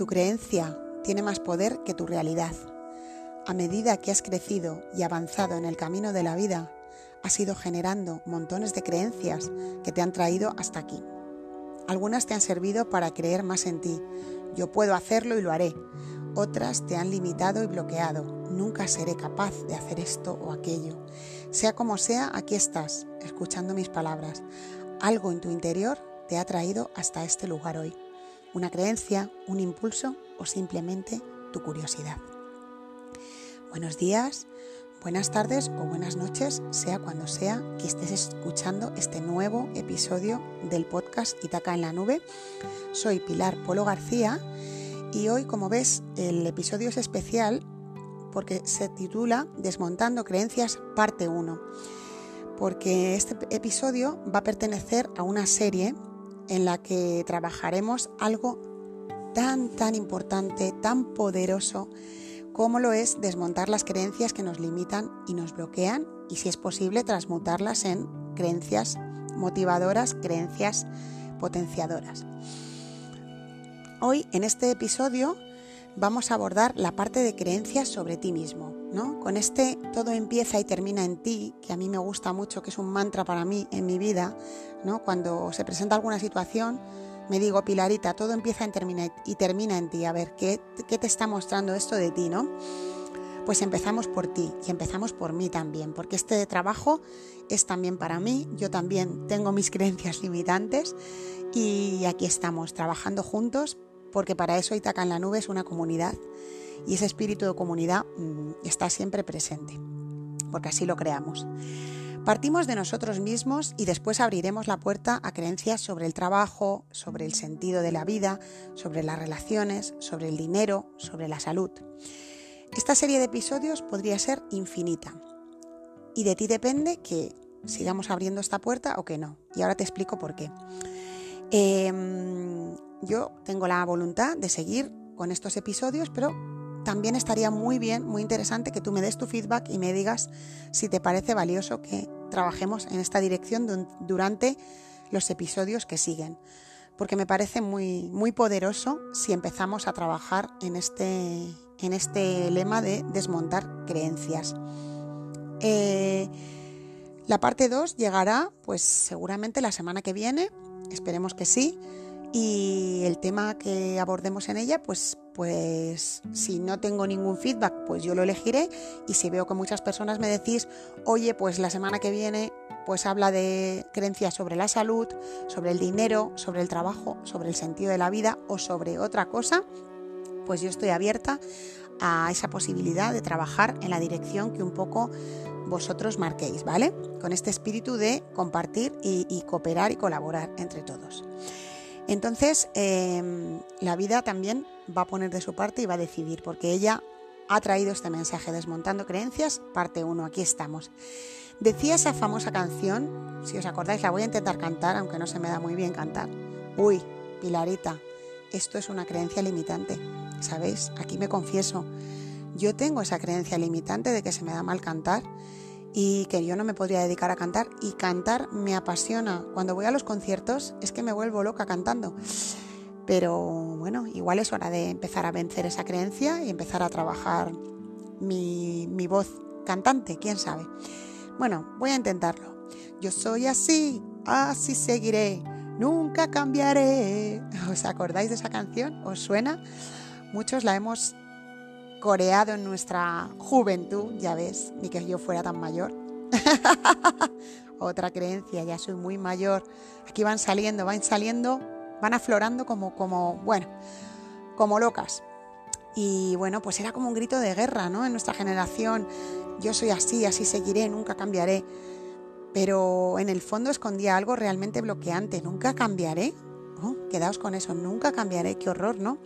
Tu creencia tiene más poder que tu realidad. A medida que has crecido y avanzado en el camino de la vida, has ido generando montones de creencias que te han traído hasta aquí. Algunas te han servido para creer más en ti. Yo puedo hacerlo y lo haré. Otras te han limitado y bloqueado. Nunca seré capaz de hacer esto o aquello. Sea como sea, aquí estás, escuchando mis palabras. Algo en tu interior te ha traído hasta este lugar hoy. Una creencia, un impulso o simplemente tu curiosidad. Buenos días, buenas tardes o buenas noches, sea cuando sea que estés escuchando este nuevo episodio del podcast Itaca en la Nube. Soy Pilar Polo García y hoy, como ves, el episodio es especial porque se titula Desmontando Creencias, parte 1. Porque este episodio va a pertenecer a una serie en la que trabajaremos algo tan, tan importante, tan poderoso, como lo es desmontar las creencias que nos limitan y nos bloquean y si es posible transmutarlas en creencias motivadoras, creencias potenciadoras. Hoy en este episodio vamos a abordar la parte de creencias sobre ti mismo, ¿no? Con este todo empieza y termina en ti, que a mí me gusta mucho, que es un mantra para mí en mi vida, ¿no? Cuando se presenta alguna situación, me digo, Pilarita, todo empieza y termina, y termina en ti. A ver, ¿qué, ¿qué te está mostrando esto de ti, no? Pues empezamos por ti y empezamos por mí también, porque este trabajo es también para mí. Yo también tengo mis creencias limitantes y aquí estamos trabajando juntos, porque para eso Itaca en la Nube es una comunidad y ese espíritu de comunidad mm, está siempre presente, porque así lo creamos. Partimos de nosotros mismos y después abriremos la puerta a creencias sobre el trabajo, sobre el sentido de la vida, sobre las relaciones, sobre el dinero, sobre la salud. Esta serie de episodios podría ser infinita y de ti depende que sigamos abriendo esta puerta o que no. Y ahora te explico por qué. Em, yo tengo la voluntad de seguir con estos episodios, pero también estaría muy bien, muy interesante que tú me des tu feedback y me digas si te parece valioso que trabajemos en esta dirección durante los episodios que siguen. Porque me parece muy, muy poderoso si empezamos a trabajar en este, en este lema de desmontar creencias. Eh, la parte 2 llegará pues seguramente la semana que viene, esperemos que sí y el tema que abordemos en ella, pues, pues si no tengo ningún feedback, pues yo lo elegiré y si veo que muchas personas me decís, oye, pues la semana que viene pues habla de creencias sobre la salud, sobre el dinero, sobre el trabajo, sobre el sentido de la vida o sobre otra cosa, pues yo estoy abierta a esa posibilidad de trabajar en la dirección que un poco vosotros marquéis, ¿vale? Con este espíritu de compartir y, y cooperar y colaborar entre todos. Entonces, em, la vida también va a poner de su parte y va a decidir, porque ella ha traído este mensaje, Desmontando Creencias, parte 1, aquí estamos. Decía esa famosa canción, si os acordáis, la voy a intentar cantar, aunque no se me da muy bien cantar. Uy, Pilarita, esto es una creencia limitante, ¿sabéis? Aquí me confieso, yo tengo esa creencia limitante de que se me da mal cantar y que yo no me podría dedicar a cantar y cantar me apasiona. Cuando voy a los conciertos es que me vuelvo loca cantando. Pero bueno, igual es hora de empezar a vencer esa creencia y empezar a trabajar mi, mi voz cantante, quién sabe. Bueno, voy a intentarlo. Yo soy así, así seguiré, nunca cambiaré. ¿Os acordáis de esa canción? ¿Os suena? Muchos la hemos coreado en nuestra juventud, ya ves, ni que yo fuera tan mayor. Otra creencia, ya soy muy mayor. Aquí van saliendo, van saliendo, van aflorando como, como, bueno, como locas. Y bueno, pues era como un grito de guerra, ¿no? En nuestra generación, yo soy así, así seguiré, nunca cambiaré. Pero en el fondo escondía algo realmente bloqueante, nunca cambiaré. Oh, quedaos con eso, nunca cambiaré, qué horror, ¿no?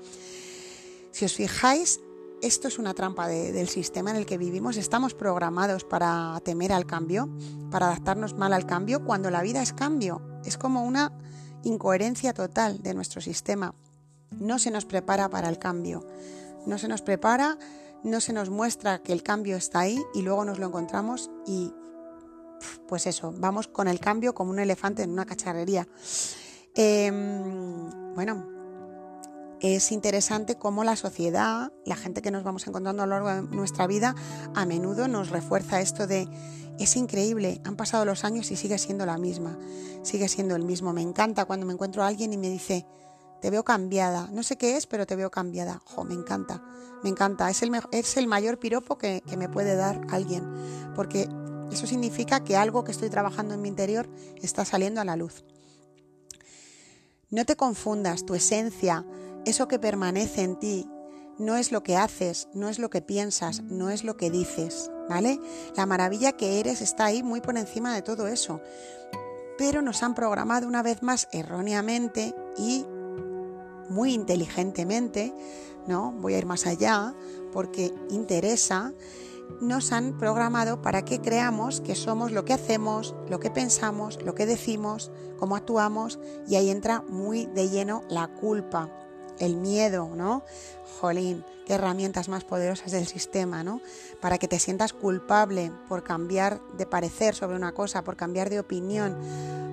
Si os fijáis, esto es una trampa del sistema en el que vivimos. Estamos programados para temer al cambio, para adaptarnos mal al cambio, cuando la vida es cambio. Es como una incoherencia total de nuestro sistema. No se nos prepara para el cambio. No se nos prepara, no se nos muestra que el cambio está ahí y luego nos lo encontramos y pues eso, vamos con el cambio como un elefante en una cacharrería. Em, bueno, es interesante cómo la sociedad, la gente que nos vamos encontrando a lo largo de nuestra vida, a menudo nos refuerza esto de es increíble, han pasado los años y sigue siendo la misma, sigue siendo el mismo. Me encanta cuando me encuentro a alguien y me dice, te veo cambiada, no sé qué es, pero te veo cambiada. Jo, me encanta, me encanta, es el, es el mayor piropo que, que me puede dar alguien, porque eso significa que algo que estoy trabajando en mi interior está saliendo a la luz. No te confundas, tu esencia, eso que permanece en ti, no es lo que haces, no es lo que piensas, no es lo que dices, ¿vale? La maravilla que eres está ahí muy por encima de todo eso. Pero nos han programado una vez más erróneamente y muy inteligentemente, ¿no? Voy a ir más allá porque interesa nos han programado para que creamos que somos lo que hacemos, lo que pensamos, lo que decimos, cómo actuamos y ahí entra muy de lleno la culpa el miedo, ¿no? Jolín, qué herramientas más poderosas del sistema, ¿no? Para que te sientas culpable por cambiar de parecer sobre una cosa, por cambiar de opinión,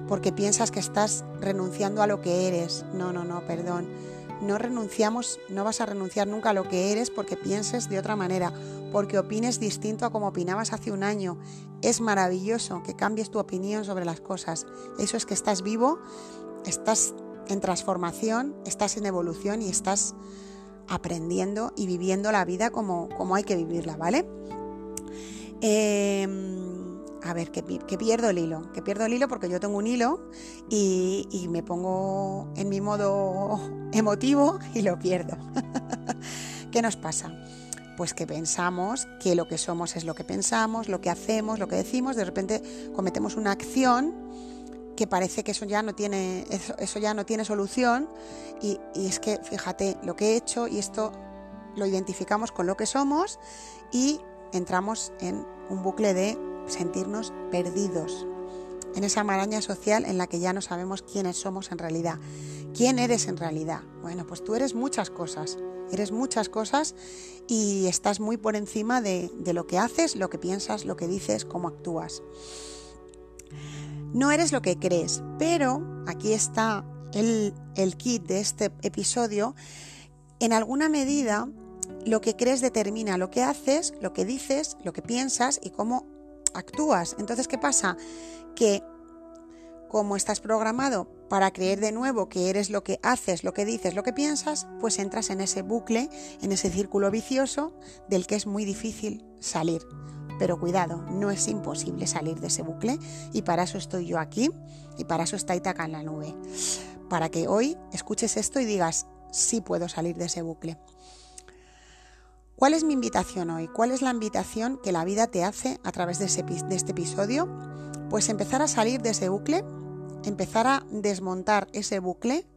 porque piensas que estás renunciando a lo que eres. No, no, no, perdón. No renunciamos, no vas a renunciar nunca a lo que eres porque pienses de otra manera, porque opines distinto a como opinabas hace un año. Es maravilloso que cambies tu opinión sobre las cosas. Eso es que estás vivo, estás en transformación, estás en evolución y estás aprendiendo y viviendo la vida como, como hay que vivirla, ¿vale? Em, a ver, que, pierdo el hilo, que pierdo el hilo porque yo tengo un hilo y me pongo en mi modo emotivo y lo pierdo. ¿Qué nos pasa? Pues que pensamos que lo que somos es lo que pensamos, lo que hacemos, lo que decimos, de repente cometemos una acción que parece que eso ya no tiene, eso, ya no tiene solución y, es que fíjate lo que he hecho y esto lo identificamos con lo que somos y entramos en un bucle de sentirnos perdidos, en esa maraña social en la que ya no sabemos quiénes somos en realidad. ¿Quién eres en realidad? Bueno, pues tú eres muchas cosas, eres muchas cosas y estás muy por encima de lo que haces, lo que piensas, lo que dices, cómo actúas. No eres lo que crees, pero aquí está el, kit de este episodio. En alguna medida, lo que crees determina lo que haces, lo que dices, lo que piensas y cómo actúas. Entonces, ¿qué pasa? Que como estás programado para creer de nuevo que eres lo que haces, lo que dices, lo que piensas, pues entras en ese bucle, en ese círculo vicioso del que es muy difícil salir. Pero cuidado, no es imposible salir de ese bucle y para eso estoy yo aquí y para eso está Itaca en la nube. Para que hoy escuches esto y digas, sí puedo salir de ese bucle. ¿Cuál es mi invitación hoy? ¿Cuál es la invitación que la vida te hace a través de, de este episodio? Pues empezar a salir de ese bucle, empezar a desmontar ese bucle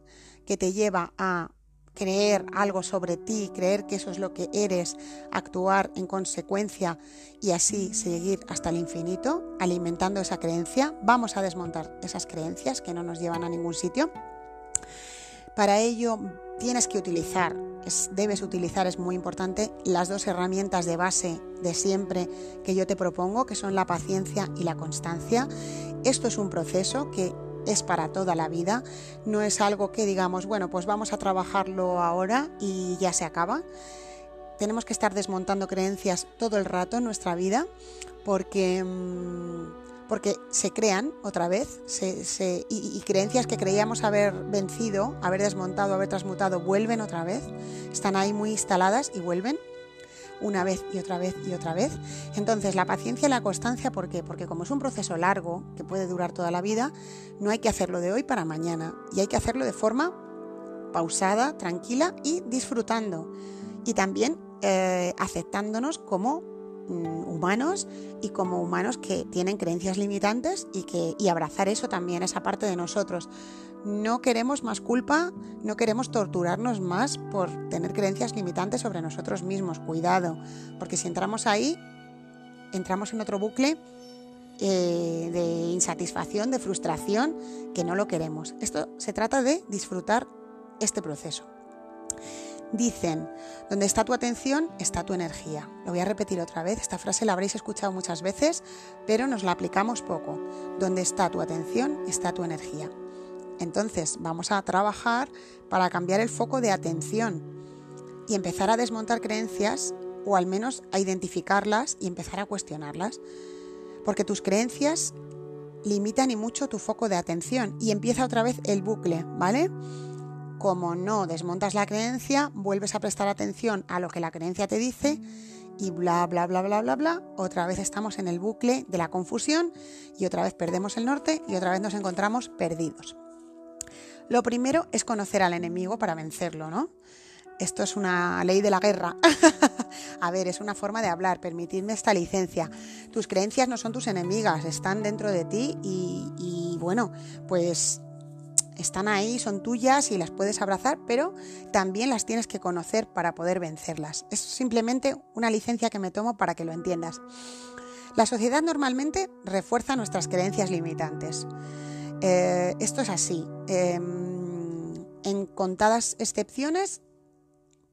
que te lleva a creer algo sobre ti, creer que eso es lo que eres, actuar en consecuencia y así seguir hasta el infinito, alimentando esa creencia. Vamos a desmontar esas creencias que no nos llevan a ningún sitio. Para ello tienes que utilizar, debes utilizar, es muy importante, las dos herramientas de base de siempre que yo te propongo, que son la paciencia y la constancia. Esto es un proceso que es para toda la vida, no es algo que digamos, bueno, pues vamos a trabajarlo ahora y ya se acaba. Tenemos que estar desmontando creencias todo el rato en nuestra vida porque, mm, porque se crean otra vez y, y creencias que creíamos haber vencido, haber desmontado, haber transmutado, vuelven otra vez, están ahí muy instaladas y vuelven una vez y otra vez y otra vez. Entonces, la paciencia y la constancia, ¿por qué? Porque como es un proceso largo que puede durar toda la vida, no hay que hacerlo de hoy para mañana y hay que hacerlo de forma pausada, tranquila y disfrutando. Y también eh, aceptándonos como humanos y como humanos que tienen creencias limitantes y, que, y abrazar eso también, esa parte de nosotros no queremos más culpa, no queremos torturarnos más por tener creencias limitantes sobre nosotros mismos. Cuidado, porque si entramos ahí, entramos en otro bucle eh, de insatisfacción, de frustración, que no lo queremos. Esto se trata de disfrutar este proceso. Dicen, donde está tu atención, está tu energía. Lo voy a repetir otra vez, esta frase la habréis escuchado muchas veces, pero nos la aplicamos poco. Donde está tu atención, está tu energía. Entonces vamos a trabajar para cambiar el foco de atención y empezar a desmontar creencias o al menos a identificarlas y empezar a cuestionarlas. Porque tus creencias limitan y mucho tu foco de atención y empieza otra vez el bucle, ¿vale? Como no desmontas la creencia, vuelves a prestar atención a lo que la creencia te dice y bla, bla, bla, bla, bla, bla. Otra vez estamos en el bucle de la confusión y otra vez perdemos el norte y otra vez nos encontramos perdidos. Lo primero es conocer al enemigo para vencerlo, ¿no? Esto es una ley de la guerra. a ver, es una forma de hablar, permitidme esta licencia. Tus creencias no son tus enemigas, están dentro de ti y, y bueno, pues están ahí, son tuyas y las puedes abrazar, pero también las tienes que conocer para poder vencerlas. Es simplemente una licencia que me tomo para que lo entiendas. La sociedad normalmente refuerza nuestras creencias limitantes. Eh, esto es así. Em, en contadas excepciones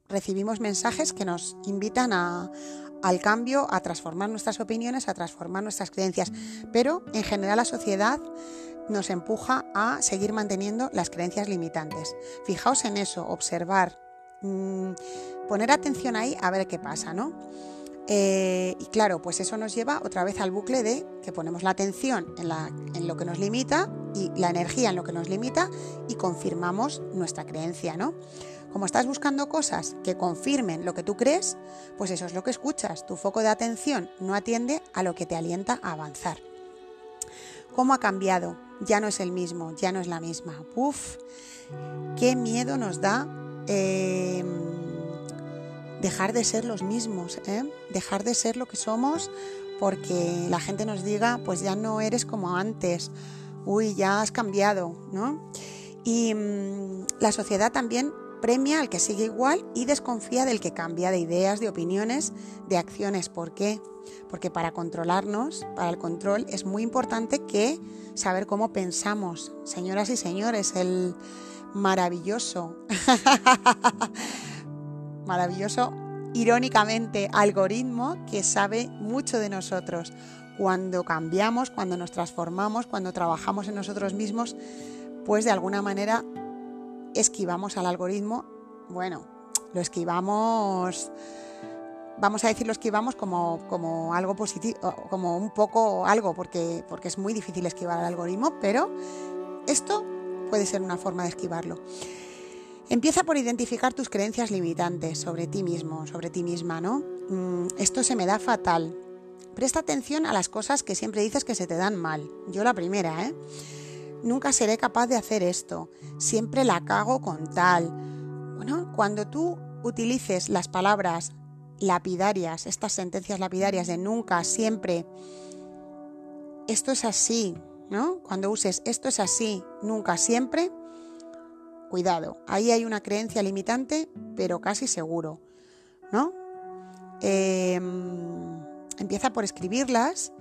recibimos mensajes que nos invitan al cambio, a transformar nuestras opiniones, a transformar nuestras creencias. Pero en general la sociedad nos empuja a seguir manteniendo las creencias limitantes. Fijaos en eso, observar, mm, poner atención ahí a ver qué pasa, ¿no? Eh, y claro, pues eso nos lleva otra vez al bucle de que ponemos la atención en, en, lo que nos limita y la energía en lo que nos limita y confirmamos nuestra creencia, ¿no? Como estás buscando cosas que confirmen lo que tú crees, pues eso es lo que escuchas. Tu foco de atención no atiende a lo que te alienta a avanzar. ¿Cómo ha cambiado? Ya no es el mismo, ya no es la misma. Uf, qué miedo nos da em, dejar de ser los mismos, ¿eh? dejar de ser lo que somos porque la gente nos diga, pues ya no eres como antes, uy, ya has cambiado, ¿no? Y mm, la sociedad también premia al que sigue igual y desconfía del que cambia de ideas, de opiniones, de acciones. ¿Por qué? Porque para controlarnos, para el control, es muy importante que saber cómo pensamos. Señoras y señores, el maravilloso, maravilloso, irónicamente, algoritmo que sabe mucho de nosotros. Cuando cambiamos, cuando nos transformamos, cuando trabajamos en nosotros mismos, pues de alguna manera esquivamos al algoritmo. Bueno, lo esquivamos vamos a decir lo esquivamos como, como algo positivo, como un poco algo, porque, porque es muy difícil esquivar al algoritmo, pero esto puede ser una forma de esquivarlo. Empieza por identificar tus creencias limitantes sobre ti mismo, sobre ti misma, ¿no? Mm, esto se me da fatal. Presta atención a las cosas que siempre dices que se te dan mal. Yo la primera, ¿eh? Nunca seré capaz de hacer esto. Siempre la cago con tal. Bueno, cuando tú utilices las palabras lapidarias, estas sentencias lapidarias de nunca, siempre, esto es así, ¿no? Cuando uses esto es así, nunca, siempre, cuidado, ahí hay una creencia limitante, pero casi seguro, ¿no? Em, empieza por escribirlas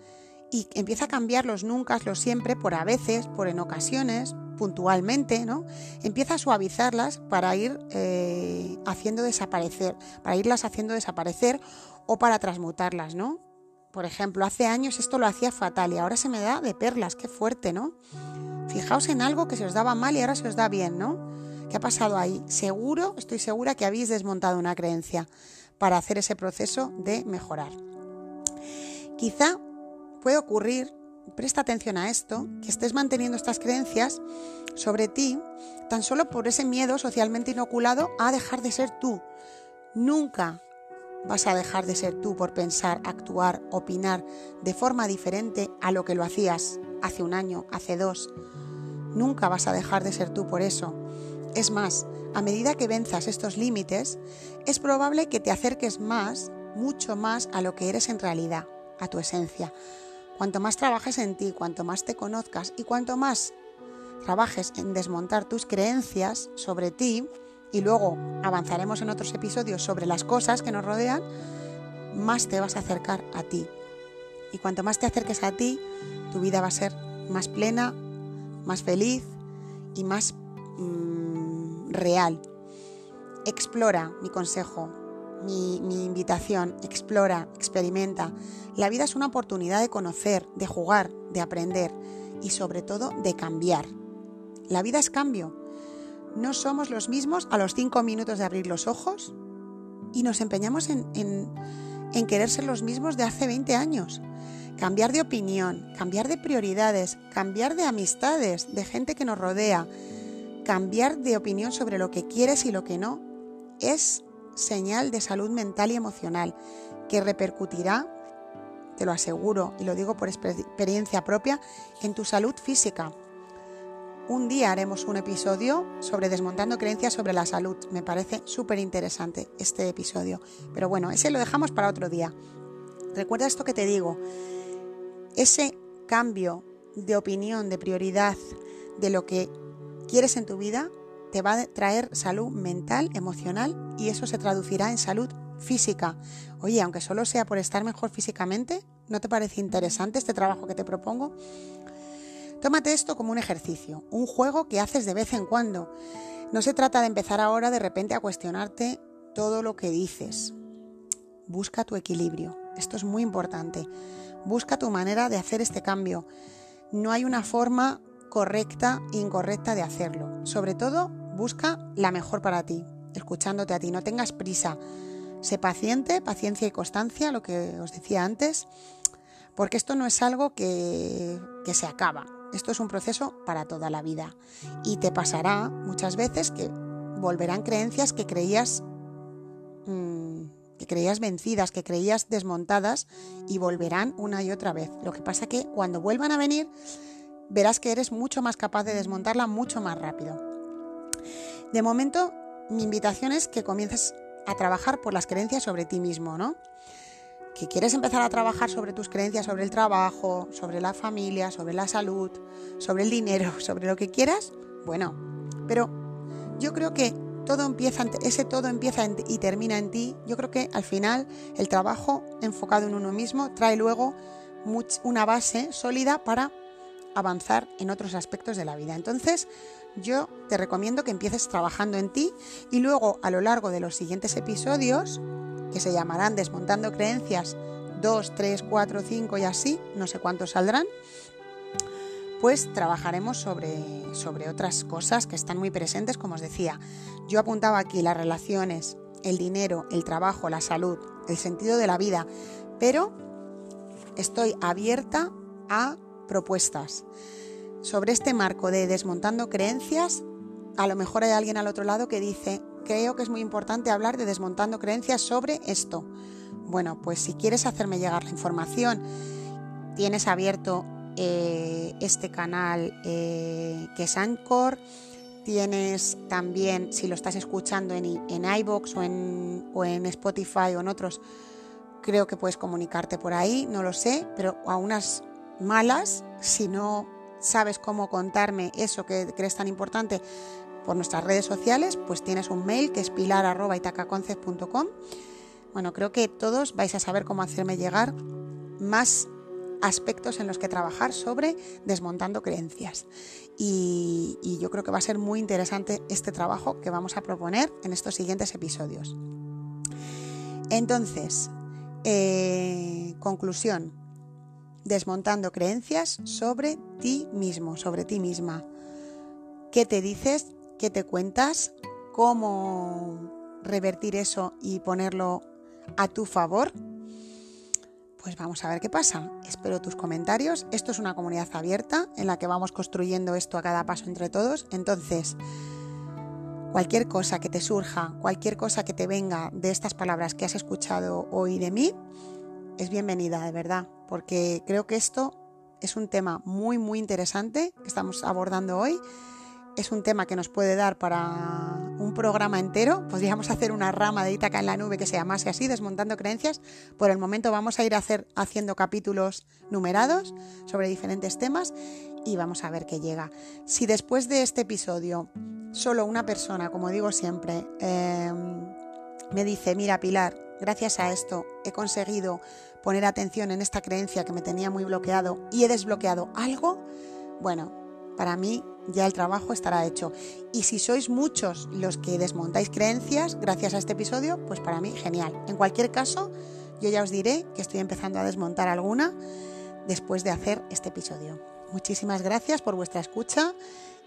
y empieza a cambiar los nunca, los siempre, por a veces, por en ocasiones, puntualmente, ¿no? Empieza a suavizarlas para ir eh, haciendo desaparecer, para irlas haciendo desaparecer o para transmutarlas, ¿no? Por ejemplo, hace años esto lo hacía fatal y ahora se me da de perlas, qué fuerte, ¿no? Fijaos en algo que se os daba mal y ahora se os da bien, ¿no? ¿Qué ha pasado ahí? Seguro, estoy segura que habéis desmontado una creencia para hacer ese proceso de mejorar. Quizá puede ocurrir presta atención a esto, que estés manteniendo estas creencias sobre ti tan solo por ese miedo socialmente inoculado a dejar de ser tú. Nunca vas a dejar de ser tú por pensar, actuar, opinar de forma diferente a lo que lo hacías hace un año, hace dos. Nunca vas a dejar de ser tú por eso. Es más, a medida que venzas estos límites, es probable que te acerques más, mucho más a lo que eres en realidad, a tu esencia, Cuanto más trabajes en ti, cuanto más te conozcas y cuanto más trabajes en desmontar tus creencias sobre ti, y luego avanzaremos en otros episodios sobre las cosas que nos rodean, más te vas a acercar a ti. Y cuanto más te acerques a ti, tu vida va a ser más plena, más feliz y más mm, real. Explora mi consejo, mi, invitación, explora, experimenta. La vida es una oportunidad de conocer, de jugar, de aprender y sobre todo de cambiar. la vida es cambio. No somos los mismos a los cinco minutos de abrir los ojos y nos empeñamos en, en querer ser los mismos de hace 20 años. Cambiar de opinión, cambiar de prioridades, cambiar de amistades, de gente que nos rodea, cambiar de opinión sobre lo que quieres y lo que no, es señal de salud mental y emocional que repercutirá, te lo aseguro y lo digo por experiencia propia, en tu salud física. Un día haremos un episodio sobre desmontando creencias sobre la salud. Me parece súper interesante este episodio. Pero bueno, ese lo dejamos para otro día. Recuerda esto que te digo. Ese cambio de opinión, de prioridad, de lo que quieres en tu vida, te va a traer salud mental, emocional y eso se traducirá en salud física. Oye, aunque solo sea por estar mejor físicamente, ¿no te parece interesante este trabajo que te propongo? Tómate esto como un ejercicio, un juego que haces de vez en cuando. No se trata de empezar ahora de repente a cuestionarte todo lo que dices. Busca tu equilibrio. Esto es muy importante. Busca tu manera de hacer este cambio. No hay una forma correcta e incorrecta de hacerlo. Sobre todo, busca la mejor para ti, escuchándote a ti. No tengas prisa. Sé paciente, paciencia y constancia, lo que os decía antes, porque esto no es algo que, que se acaba. Esto es un proceso para toda la vida. Y te pasará muchas veces que volverán creencias que creías mm, que creías vencidas, que creías desmontadas y volverán una y otra vez. Lo que pasa que cuando vuelvan a venir verás que eres mucho más capaz de desmontarla mucho más rápido. De momento, mi invitación es que comiences a trabajar por las creencias sobre ti mismo, ¿no? Que quieres empezar a trabajar sobre tus creencias sobre el trabajo, sobre la familia, sobre la salud, sobre el dinero, sobre lo que quieras, bueno, pero yo creo que todo empieza, ese todo empieza y termina en ti. Yo creo que al final el trabajo enfocado en uno mismo trae luego una base sólida para avanzar en otros aspectos de la vida. Entonces, yo te recomiendo que empieces trabajando en ti y luego a lo largo de los siguientes episodios, que se llamarán Desmontando Creencias 2, 3, 4, 5 y así, no sé cuántos saldrán, pues trabajaremos sobre, sobre otras cosas que están muy presentes, como os decía. Yo apuntaba aquí las relaciones, el dinero, el trabajo, la salud, el sentido de la vida, pero estoy abierta a propuestas. Sobre este marco de desmontando creencias, a lo mejor hay alguien al otro lado que dice, creo que es muy importante hablar de desmontando creencias sobre esto. Bueno, pues si quieres hacerme llegar la información, tienes abierto eh, este canal eh, que es Anchor, tienes también, si lo estás escuchando en, en iBox o en, o en Spotify o en otros, creo que puedes comunicarte por ahí, no lo sé, pero a unas malas, si no sabes cómo contarme eso que crees tan importante por nuestras redes sociales, pues tienes un mail que es pilar.itacaconcept.com. Bueno, creo que todos vais a saber cómo hacerme llegar más aspectos en los que trabajar sobre desmontando creencias. Y, yo creo que va a ser muy interesante este trabajo que vamos a proponer en estos siguientes episodios. Entonces, eh, conclusión, desmontando creencias sobre ti mismo, sobre ti misma. ¿Qué te dices? ¿Qué te cuentas? ¿Cómo revertir eso y ponerlo a tu favor? Pues vamos a ver qué pasa. Espero tus comentarios. Esto es una comunidad abierta en la que vamos construyendo esto a cada paso entre todos. Entonces, cualquier cosa que te surja, cualquier cosa que te venga de estas palabras que has escuchado hoy de mí, es bienvenida, de verdad, porque creo que esto es un tema muy, muy interesante que estamos abordando hoy. Es un tema que nos puede dar para un programa entero. Podríamos hacer una rama de Itaca en la nube que se llamase así, desmontando creencias. Por el momento vamos a ir a hacer, haciendo capítulos numerados sobre diferentes temas y vamos a ver qué llega. Si después de este episodio solo una persona, como digo siempre, em, me dice, mira Pilar, gracias a esto he conseguido poner atención en esta creencia que me tenía muy bloqueado y he desbloqueado algo, bueno, para mí ya el trabajo estará hecho. Y si sois muchos los que desmontáis creencias gracias a este episodio, pues para mí genial. En cualquier caso, yo ya os diré que estoy empezando a desmontar alguna después de hacer este episodio. Muchísimas gracias por vuestra escucha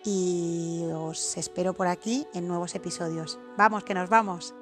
y os espero por aquí en nuevos episodios. Vamos, que nos vamos.